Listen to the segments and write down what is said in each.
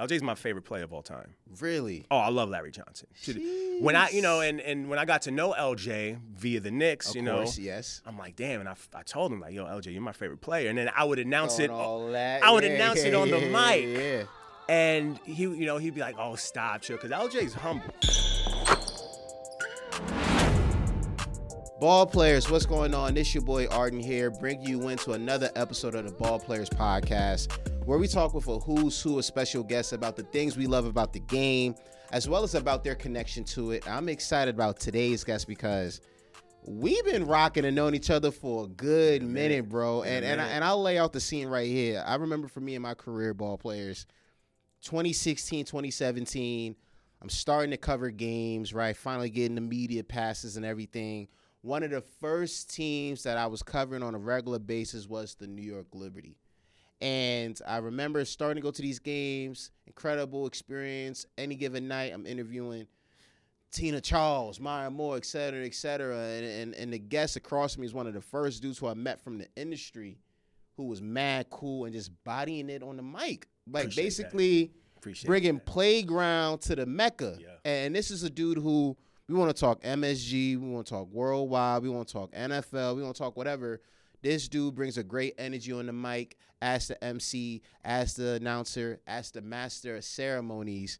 LJ's my favorite player of all time. Really? Oh, I love Larry Johnson. When I, you know, and, and when I got to know LJ via the Knicks, Of you course, know, yes. I'm like, damn, and I, I told him like, yo, LJ, you're my favorite player, and then I would announce it. all that, I would yeah, announce it yeah, on the yeah, mic, Yeah. and he, you know, he'd be like, oh, stop, chill, because LJ's humble. Ball players, what's going on? It's your boy Arden here, bringing you into another episode of the Ball Players Podcast, where we talk with a who's who of special guests about the things we love about the game, as well as about their connection to it. I'm excited about today's guest because we've been rocking and knowing each other for a good minute, bro. And and I, and I'll lay out the scene right here. I remember for me and my career ball players, 2016, 2017. I'm starting to cover games, right? Finally getting the media passes and everything. One of the first teams that I was covering on a regular basis was the New York Liberty. And I remember starting to go to these games, incredible experience. Any given night, I'm interviewing Tina Charles, Maya Moore, et cetera, et cetera. And, and, and the guest across me is one of the first dudes who I met from the industry who was mad cool and just bodying it on the mic. Like Appreciate basically bringing that. playground to the mecca. Yeah. And this is a dude who we want to talk MSG, we want to talk worldwide, we want to talk NFL, we want to talk whatever. This dude brings a great energy on the mic, as the MC, as the announcer, as the master of ceremonies.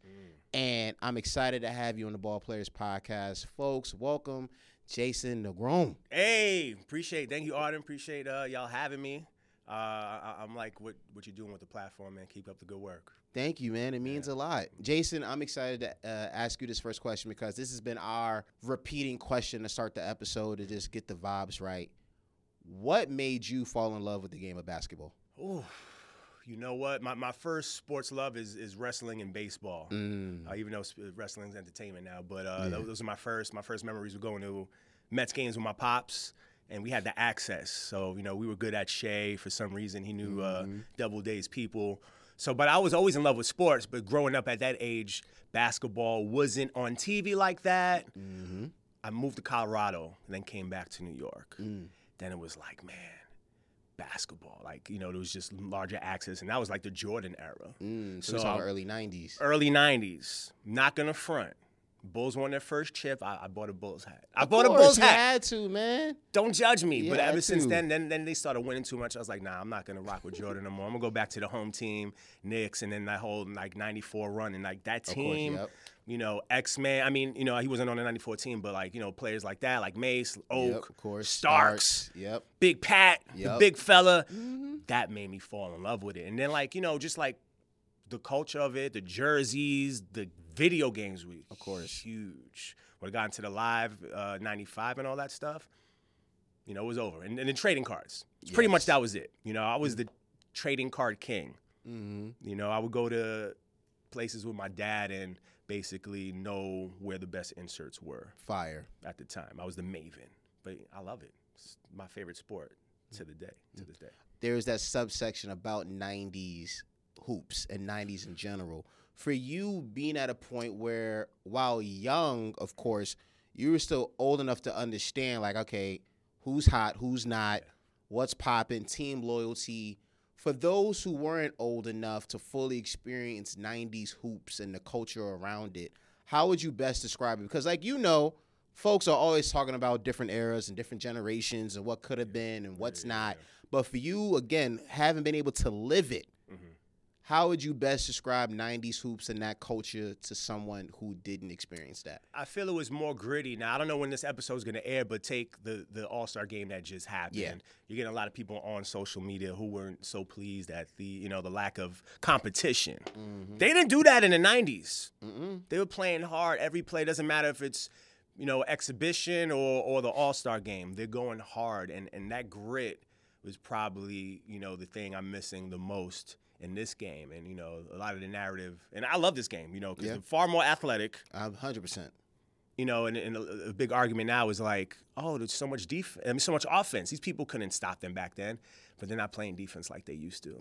And I'm excited to have you on the Ball Players Podcast. Folks, welcome Jason Negron. Hey, appreciate, thank you, Arden. Appreciate uh, y'all having me. Uh, I, I'm like what what you're doing with the platform, man. Keep up the good work. Thank you, man. It means a lot. Jason, I'm excited to uh, ask you this first question because this has been our repeating question to start the episode to just get the vibes right. What made you fall in love with the game of basketball? Ooh, you know what? My, my first sports love is is wrestling and baseball. Mm. Uh, even though wrestling's entertainment now, but uh, Yeah. those, those are my first my first memories of going to Mets games with my pops, and we had the access. So you know we were good at Shea for some reason. He knew uh, Mm-hmm. Doubleday's people. So, but I was always in love with sports. But growing up at that age, basketball wasn't on TV like that. Mm-hmm. I moved to Colorado and then came back to New York. Mm. Then it was like, man, basketball. Like, you know, there was just larger access. And that was like the Jordan era. Mm. So, So it's all early 90s. Early 90s. Not gonna front. Bulls won their first chip. I, I bought a Bulls hat. I bought a Of course, Bulls you hat. had to, man. Don't judge me. You but ever since then, then then they started winning too much. I was like, nah, I'm not gonna rock with Jordan no more. I'm gonna go back to the home team, Knicks, and then that whole like '94 run and like that Of course, team. yep. You know, X Man. I mean, you know, he wasn't on the '94 team, but like you know, players like that, like Mace, Oak, Yep, of course. Starks, Yep. Big Pat, the big fella. Mm-hmm. That made me fall in love with it. And then like you know, just like the culture of it, the jerseys, the video games, week, Of course. huge. When I got into the live uh, '95 and all that stuff, you know, it was over. And, and then trading cards. Pretty much that was it. You know, I was the trading card king. Mm-hmm. You know, I would go to places with my dad and basically know where the best inserts were Fire. at the time. I was the maven, but I love it. It's my favorite sport to the day, to this day. there's that subsection about 90s hoops and 90s in general. For you being at a point where, while young, of course, you were still old enough to understand, like, okay, who's hot, who's not, what's popping, team loyalty. For those who weren't old enough to fully experience 90s hoops and the culture around it, how would you best describe it? Because, like, you know, folks are always talking about different eras and different generations and what could have been and what's not. But for you, again, having been able to live it, how would you best describe 90s hoops and that culture to someone who didn't experience that? I feel it was more gritty. Now I don't know when this episode is going to air, but take the the All Star game that just happened. Yeah. You're getting a lot of people on social media who weren't so pleased at the you know the lack of competition. Mm-hmm. They didn't do that in the '90s. Mm-mm. They were playing hard. Every play doesn't matter if it's you know exhibition or or the All Star game. They're going hard, and and that grit was probably you know the thing I'm missing the most in this game. And you know a lot of the narrative. And I love this game. You know because Yeah. they're far more athletic I'm 100%. you know, and, and a, a big argument now is like, oh, there's so much defense, I mean, so much offense. These people couldn't stop them back then, but they're not playing defense like they used to.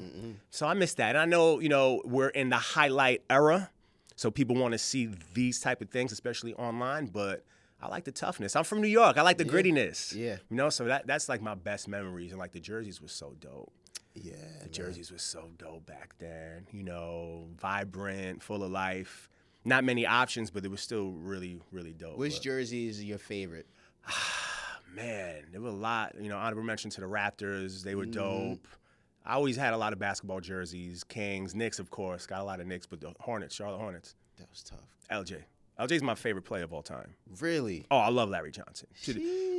So I miss that. And I know, you know, we're in the highlight era, so people want to see these type of things, especially online. But I like the toughness. I'm from New York. I like the grittiness. Yeah. You know, so that that's like my best memories, and like the jerseys were so dope. Yeah, The man. jerseys were so dope back then. You know, vibrant, full of life. Not many options, but it was still really, really dope. Which But- jersey is your favorite? man, there were a lot. You know, honorable mention to the Raptors. They were Mhm. dope. I always had a lot of basketball jerseys. Kings, Knicks, of course. Got a lot of Knicks, but the Hornets, Charlotte Hornets. That was tough. LJ. LJ's my favorite player of all time. Really? Oh, I love Larry Johnson.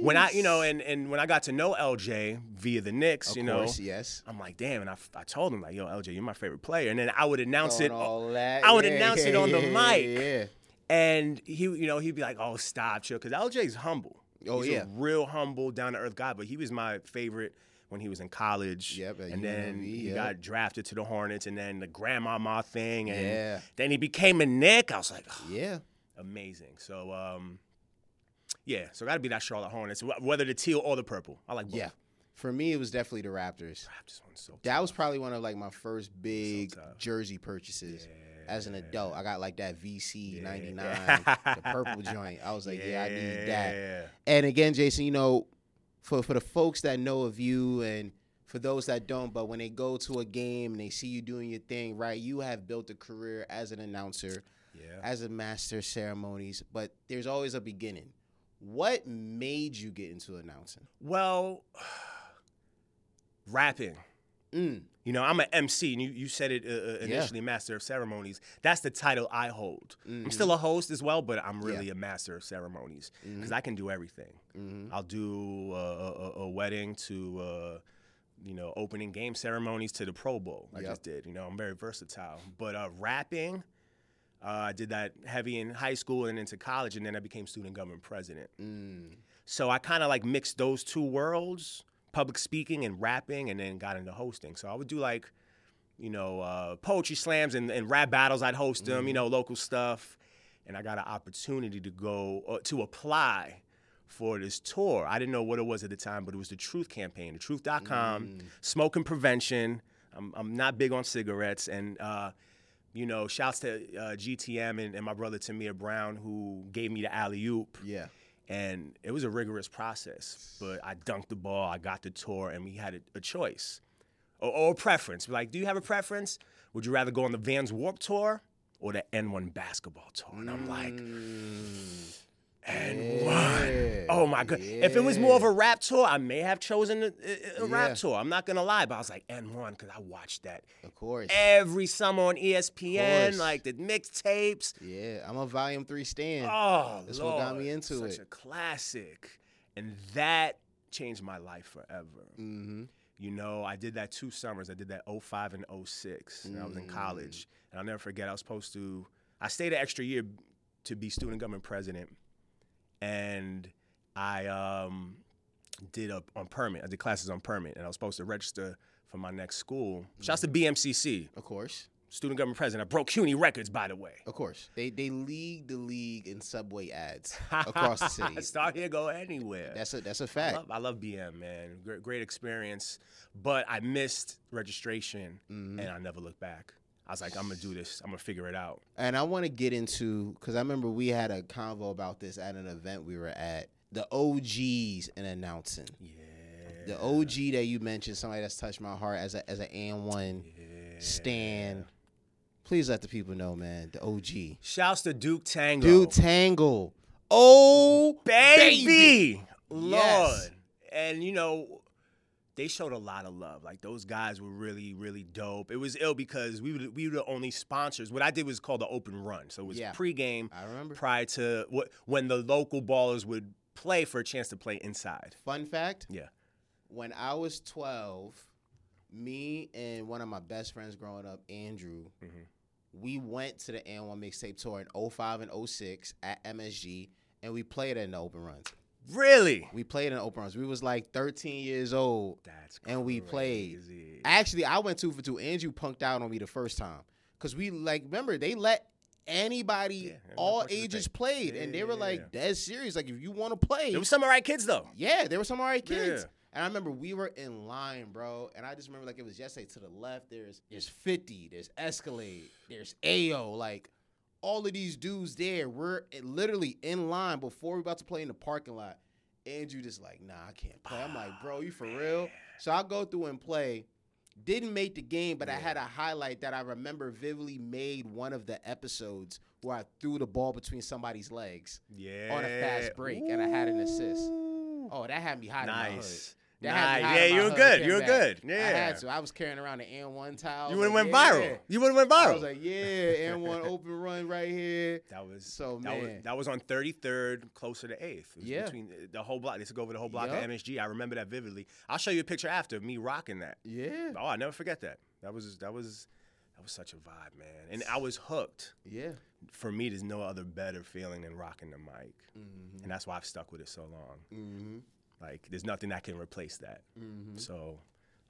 When I, you know, and, and when I got to know LJ via the Knicks, Of you know, course, yes. I'm like, damn, and I, I told him like, yo, LJ, you're my favorite player, and then I would announce it, all that. I would Yeah, announce it yeah, on the mic. Yeah. and he, you know, he'd be like, oh, stop, chill, because LJ's humble. Oh, He's yeah. a real humble, down to earth guy. But he was my favorite when he was in college. Yep, and then he yep. got drafted to the Hornets, and then the grandmama thing, and Yeah. then he became a Knick. I was like, Yeah. Amazing. So, um, yeah, so got to be that Charlotte Hornets, whether the teal or the purple. I like both. Yeah. For me, it was definitely the Raptors. Raptors one's so That was probably one of like my first big tough. jersey purchases as an adult. I got like that VC Yeah. 99, the purple joint. I was like, yeah, I need that. And again, Jason, you know, for for the folks that know of you and for those that don't, but when they go to a game and they see you doing your thing, right? You have built a career as an announcer, Yeah. as a master of ceremonies, but there's always a beginning. What made you get into announcing? Well, rapping. Mm, You know, I'm an MC, and you, you said it uh, uh, Yeah. initially, Master of Ceremonies. That's the title I hold. I'm mhm, still a host as well, but I'm really a Master of Ceremonies because I can do everything. mhm. I'll do uh, a, a, a wedding to, uh, you know, opening game ceremonies to the Pro Bowl. I Yep. just did. You know, I'm very versatile. But uh, rapping, uh, I did that heavy in high school and into college, and then I became student government president. Mm. So I kind of like mixed those two worlds, public speaking and rapping, and then got into hosting. So I would do like, you know, uh, poetry slams and, and rap battles. I'd host them, you know, local stuff. And I got an opportunity to go uh, to apply for this tour. I didn't know what it was at the time, but it was the Truth campaign, the truth.com, smoking prevention. I'm, I'm not big on cigarettes. And, uh, you know, shouts to uh, GTM and, and my brother Tamir Brown, who gave me the alley oop Yeah. and it was a rigorous process. But I dunked the ball, I got the tour, and we had a, a choice or, or a preference. We're like, do you have a preference? Would you rather go on the Vans Warped Tour or the AND1 basketball tour? And I'm like, Mm. N1. Oh my god! If it was more of a rap tour, I may have chosen a, a- Yeah. rap tour. I'm not gonna lie, but I was like AND1 because I watched that Of course. every summer on ESPN, like the mixtapes. Yeah, I'm a volume three stand. Oh, That's what got me Lord, into such it. a classic, and that changed my life forever. mm-hmm. You know, I did that two summers. I did that 05 and 06. And I was in Mm. college, and I'll never forget. I was supposed to. I stayed an extra year to be student government president, and I um, did a on permit. I did classes on permit, and I was supposed to register for my next school. Shouts to BMCC, Of course. student government president. I broke CUNY records, by the way. Of course. They they lead the league in subway ads across the city. Start here, go anywhere. That's a that's a I fact. love, I love BM, man. Great, great experience. But I missed registration, Mhm. and I never looked back. I was like, I'm gonna do this. I'm gonna figure it out. And I want to get into because I remember we had a convo about this at an event we were at. The OGs in announcing. Yeah. The OG that you mentioned, somebody that's touched my heart as a as an and one yeah. stand. Please let the people know, man. The OG. Shouts to Duke Tango. Duke Tango. Oh baby. baby. Lord. Yes. And you know, they showed a lot of love. Like those guys were really, really dope. It was ill because we were, we were the only sponsors. What I did was called the open run. So it was Yeah. pregame I remember. prior to what when the local ballers would play for a chance to play inside. Fun fact. Yeah. when I was 12, me and one of my best friends growing up, Andrew, Mhm. we went to the AND1 mixtape tour in 05 and 06 at MSG, and we played in the open runs. Really? We played in open arms. We was like 13 years old. That's And we played. Actually, I went two for two. Andrew punked out on me the first time. Because we, like, remember, they let anybody, Yeah, all ages played. Yeah, and they were like, dead serious. Like, if you want to play, There was some alright kids though. yeah, there were some alright kids. And I remember we were in line, bro. And I just remember like it was yesterday. To the left, there's there's 50, there's Escalade, there's AO. Like all of these dudes there. We're literally in line before we're about to play in the parking lot. Andrew just like, nah, I can't play. I'm like, bro, you for oh, real? So I go through and play. Didn't make the game, but I had a highlight that I remember vividly made one of the episodes where I threw the ball between somebody's legs Yeah. on a fast break and I had an assist. Oh, that had me hot in my hood. nice. That had me Nice. hot Yeah, you were good. You were back. good. Yeah, I had to. I was carrying around the AND1 towel. You would have was went like, viral. You would have went viral. I was like, yeah, AND1 open run right here. that was So, that was man. that was on 33rd, closer to 8th. It was Yeah. between the- whole block. They took over the whole block Yup. of MSG. I remember that vividly. I'll show you a picture after of me rocking that. Yeah, Oh, I never forget that. That was that was that was such a vibe, man. And I was hooked. yeah. For me, there's no other better feeling than rocking the mic, Mm-hmm. and that's why I've stuck with it so long. Mm-hmm. Like, there's nothing that can replace that. Mm-hmm. So,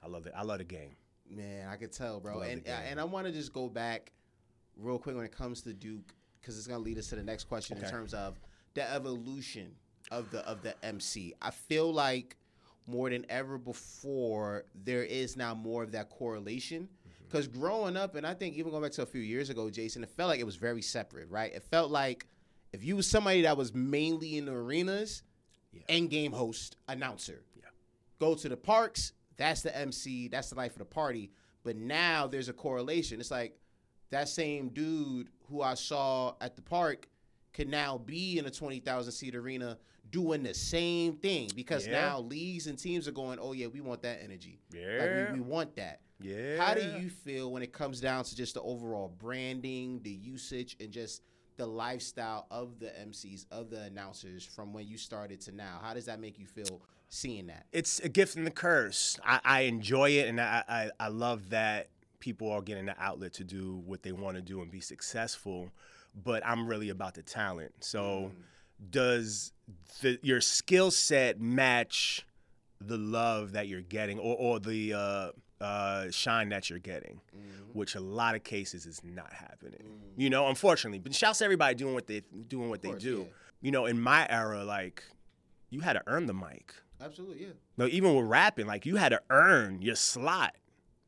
I love it. I love the game. Man, I could tell, bro. And and I want to just go back real quick when it comes to Duke because it's gonna lead us to the next question in terms of the evolution of the of the MC. I feel like more than ever before there is now more of that correlation. Mm-hmm. Because growing up, and I think even going back to a few years ago, Jason, it felt like it was very separate, right? It felt like if you was somebody that was mainly in the arenas, Yeah. end game host, announcer, Yeah. go to the parks, that's the MC, that's the life of the party. But now there's a correlation. It's like that same dude who I saw at the park can now be in a 20,000 seat arena doing the same thing because Yeah. now leagues and teams are going, oh, yeah, we want that energy. Like, Yeah. we, we want that. Yeah. How do you feel when it comes down to just the overall branding, the usage, and just the lifestyle of the MCs, of the announcers from when you started to now? How does that make you feel seeing that? it's a gift and a curse. I, I enjoy it, and I, I I love that people are getting the outlet to do what they want to do and be successful. But I'm really about the talent. So, does the, your skill set match the love that you're getting, or or the uh, uh, shine that you're getting? Which a lot of cases is not happening. You know, unfortunately. But shouts to everybody doing what they doing what course, they do. yeah. You know, in my era, like you had to earn the mic. Absolutely, yeah. No, even with rapping, like you had to earn your slot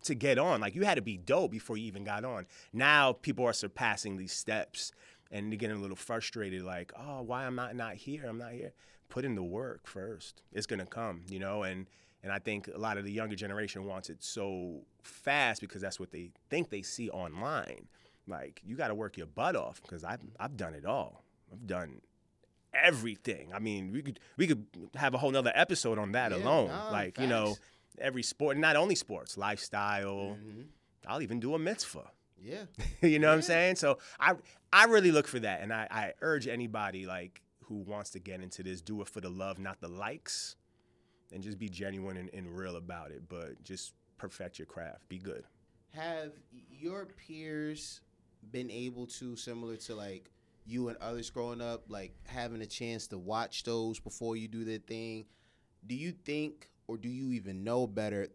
to get on. Like you had to be dope before you even got on. Now people are surpassing these steps and they're getting a little frustrated, like, oh, why am I not here? I'm not here. Put in the work first. It's gonna come, you know, and and I think a lot of the younger generation wants it so fast because that's what they think they see online. Like you got to work your butt off because I've I've done it all. I've done everything. I mean, we could we could have a whole nother episode on that Yeah, alone. nah, like you know, every sport, not only sports, lifestyle. Mm-hmm. I'll even do a mitzvah. Yeah. you know what I'm saying? So I I really look for that, and I, I urge anybody like who wants to get into this, do it for the love, not the likes, and just be genuine and, and real about it. But just perfect your craft. Be good. Have your peers been able to, similar to like you and others growing up, like having a chance to watch those before you do their thing? Do you think, or do you even know better?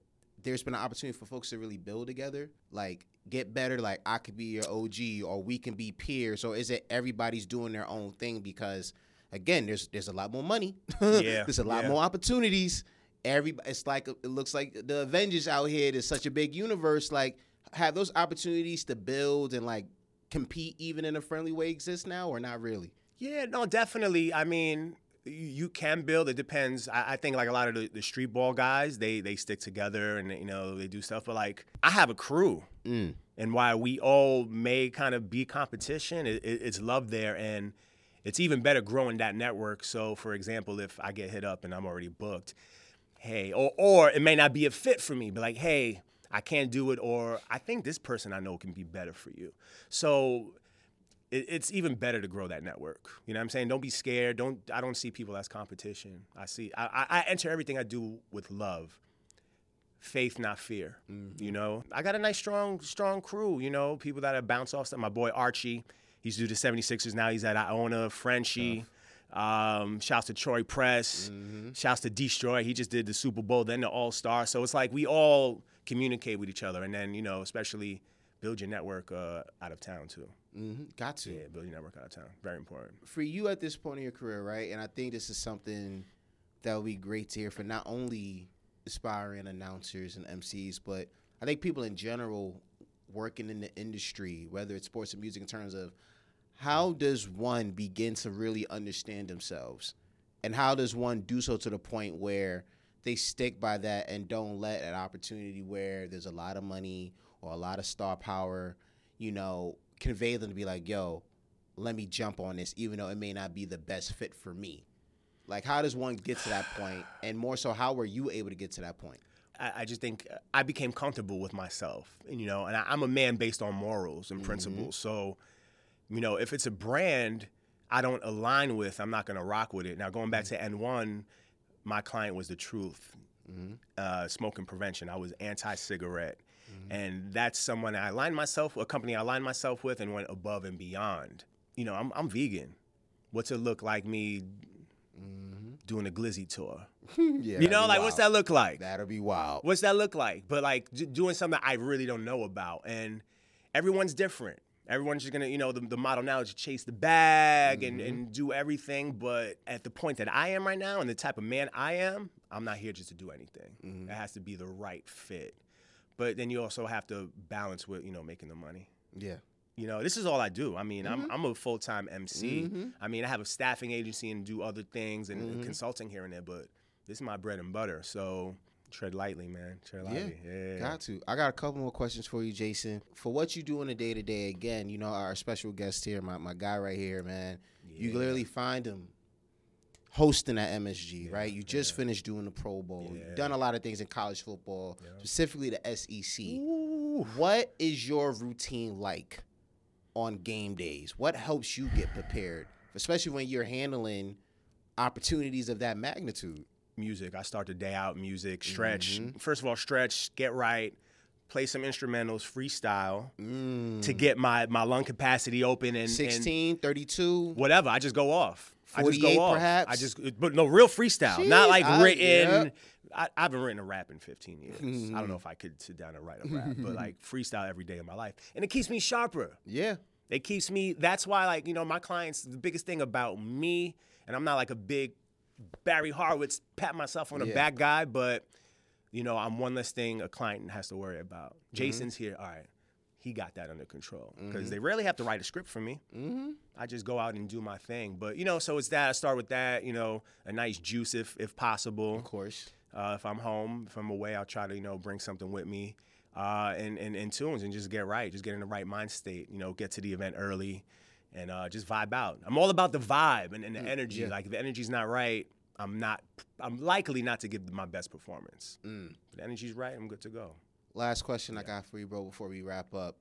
There's been an opportunity for folks to really build together, like get better. Like I could be your OG, or we can be peers, or is it everybody's doing their own thing? Because again, there's there's a lot more money. Yeah, there's a lot yeah. more opportunities. Every it's like it looks like the Avengers out here. There's such a big universe. Like have those opportunities to build and like compete even in a friendly way exist now or not really? Yeah, no, definitely. I mean, you, you can build. It depends. I, I think like a lot of the, the street ball guys, they they stick together and you know they do stuff. But like, I have a crew, Mm. and while we all may kind of be competition, it, it, it's love there, and it's even better growing that network. So, for example, if I get hit up and I'm already booked, hey, or or it may not be a fit for me, but like, hey, I can't do it, or I think this person I know can be better for you. So it, it's even better to grow that network. You know what I'm saying? Don't be scared. Don't I don't see people as competition. I see I, I, enter everything I do with love. Faith, not fear. Mm-hmm. You know, I got a nice, strong, strong crew. You know, people that I bounce off. stuff. My boy Archie, he's due to 76ers now. He's at Iona. Frenchie. Um, shouts to Troy Press. Shouts to Destroy. He just did the Super Bowl, then the All Star. So it's like we all communicate with each other, and then you know, especially build your network uh, out of town too. hmm Got to. Yeah, build your network out of town. Very important. For you at this point in your career, right? And I think this is something that would be great to hear for not only aspiring announcers and MCs, but I think people in general working in the industry, whether it's sports and music, in terms of how does one begin to really understand themselves? And how does one do so to the point where they stick by that and don't let an opportunity where there's a lot of money or a lot of star power, you know, convey them to be like, yo, let me jump on this, even though it may not be the best fit for me. Like, how does one get to that point? And more so, how were you able to get to that point? I, I just think uh, I became comfortable with myself, and you know, and I, I'm a man based on morals and mm-hmm. principles. So, you know, if it's a brand I don't align with, I'm not going to rock with it. Now, going back mm-hmm. to AND1, my client was the truth, mm-hmm. uh, smoking prevention. I was anti-cigarette, and that's someone I aligned myself, a company I aligned myself with, and went above and beyond. You know, I'm, I'm vegan. What's it look like me doing a glizzy tour? Yeah, You know, like what's that look like? That'll be wild. What's that look like? But like d- doing something I really don't know about, and everyone's different. Everyone's just gonna, you know, the, the model now is to chase the bag and, mm-hmm. and do everything. But at the point that I am right now, and the type of man I am, I'm not here just to do anything. Mm-hmm. It has to be the right fit. But then you also have to balance with, you know, making the money. Yeah. You know, this is all I do. I mean, I'm, mm-hmm. I'm a full time MC. I mean, I have a staffing agency and do other things and, and consulting here and there, but this is my bread and butter. So tread lightly, man. Tread lightly. Yeah. got to. I got a couple more questions for you, Jason. For what you do on a day to day, again, you know, our special guest here, my, my guy right here, man. You Yeah. literally find him hosting at MSG, right? You just finished doing the Pro Bowl. Yeah. You've done a lot of things in college football, specifically the SEC. Ooh. What is your routine like on game days? What helps you get prepared, especially when you're handling opportunities of that magnitude? Music. I start the day out music, stretch. Mm-hmm. First of all, stretch, get right, play some instrumentals, freestyle Mm. to get my my lung capacity open and and 16, 32. whatever. I just go off. I just 48 go off. perhaps? I just but no real freestyle, not like I- written. yeah. I, I haven't written a rap in 15 years. I don't know if I could sit down and write a rap, but like freestyle every day of my life, and it keeps me sharper. Yeah. It keeps me. That's why, like you know, my clients. The biggest thing about me, and I'm not like a big Barry Horowitz pat myself on the Yeah. back guy, but you know, I'm one less thing a client has to worry about. Mm-hmm. Jason's here. All right, he got that under control because they rarely have to write a script for me. Mm-hmm. I just go out and do my thing. But you know, so it's that. I start with that. You know, a nice juice if if possible. Of course. Uh, if I'm home, if I'm away, I'll try to you know bring something with me, uh, and, and and tunes and just get right, just get in the right mind state. You know, get to the event early, and uh, just vibe out. I'm all about the vibe and, and the energy. yeah. Like if the energy's not right, I'm not. I'm likely not to give my best performance. If the energy's right, I'm good to go. Last question I got for you, bro, before we wrap up.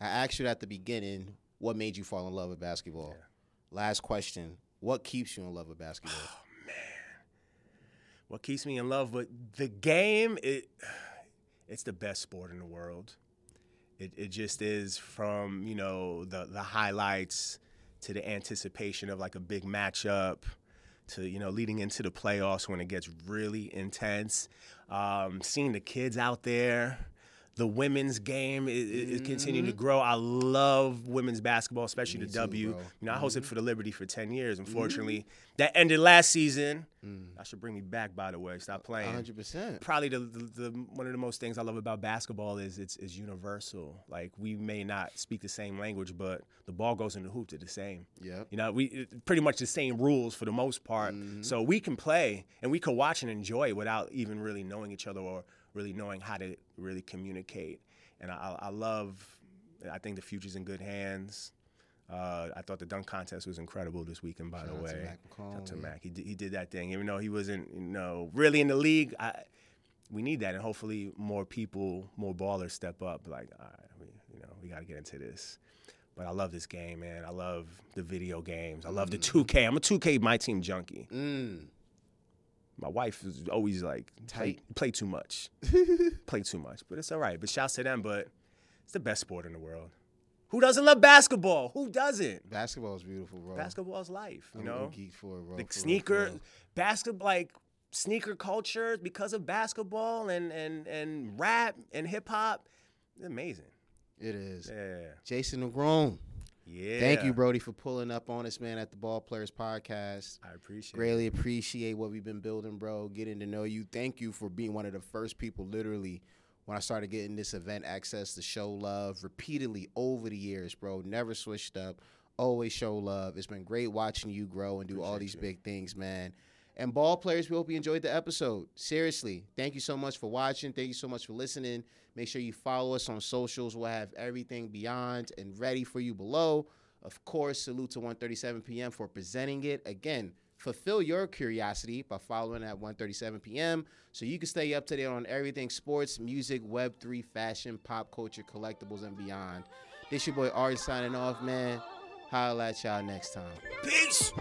I asked you at the beginning, what made you fall in love with basketball? Last question. What keeps you in love with basketball? Oh man, what keeps me in love with the game? It it's the best sport in the world. It it just is from you know the the highlights to the anticipation of like a big matchup to you know leading into the playoffs when it gets really intense. Um, seeing the kids out there. The women's game is, is continuing to mm-hmm. grow. I love women's basketball, especially Me the too, W. bro. Mm-hmm. You know, I hosted mm-hmm. for the Liberty for ten years. Mm-hmm. Unfortunately, that ended last season. Mm. That should bring me back. By the way, stop playing. 100%. Probably the, the, the one of the most things I love about basketball is it's, it's universal. Like we may not speak the same language, but the ball goes in the hoop. They're the same. Yep. You know, we it- pretty much the same rules for the most part. So we can play and we can watch and enjoy without even really knowing each other or really knowing how to really communicate. And I, I love. I think the future's in good hands. Uh, I thought the dunk contest was incredible this weekend. By Shout the out to way, Mac McClung, Shout out to yeah. Mac. He did, he did that thing, even though he wasn't, you know, really in the league. I, we need that, and hopefully more people, more ballers step up. Like, all right, we, you know, we got to get into this. But I love this game, man. I love the video games. I love the 2K. I'm a 2K my team junkie. Mm. My wife is always like, play, Tight. play too much, play too much. But it's all right. But shouts to them. But it's the best sport in the world. Who doesn't love basketball? Who doesn't? Basketball is beautiful, bro. Basketball is life. You I'm know, geek for it, bro. the for sneaker real. basketball like sneaker culture because of basketball and and and rap and hip hop amazing It is. yeah Jason Negron. Yeah Thank you, Brody, for pulling up on us, man, at the Ball Players Podcast. i appreciate it Greatly appreciate what we've been building, bro. Getting to know you. Thank you for being one of the first people, literally, when I started getting this event access to show love repeatedly over the years, bro. Never switched up. Always show love. It's been great watching you grow and do all these you. big things, man. And ball players, we hope you enjoyed the episode. Seriously, thank you so much for watching. Thank you so much for listening. Make sure you follow us on socials. We'll have everything beyond and ready for you below. Of course, salute to ONE37pm for presenting it. Again, fulfill your curiosity by following at ONE37pm so you can stay up to date on everything sports, music, Web3, fashion, pop culture, collectibles, and beyond. This your boy Art signing off, man. Holla at y'all next time. Peace.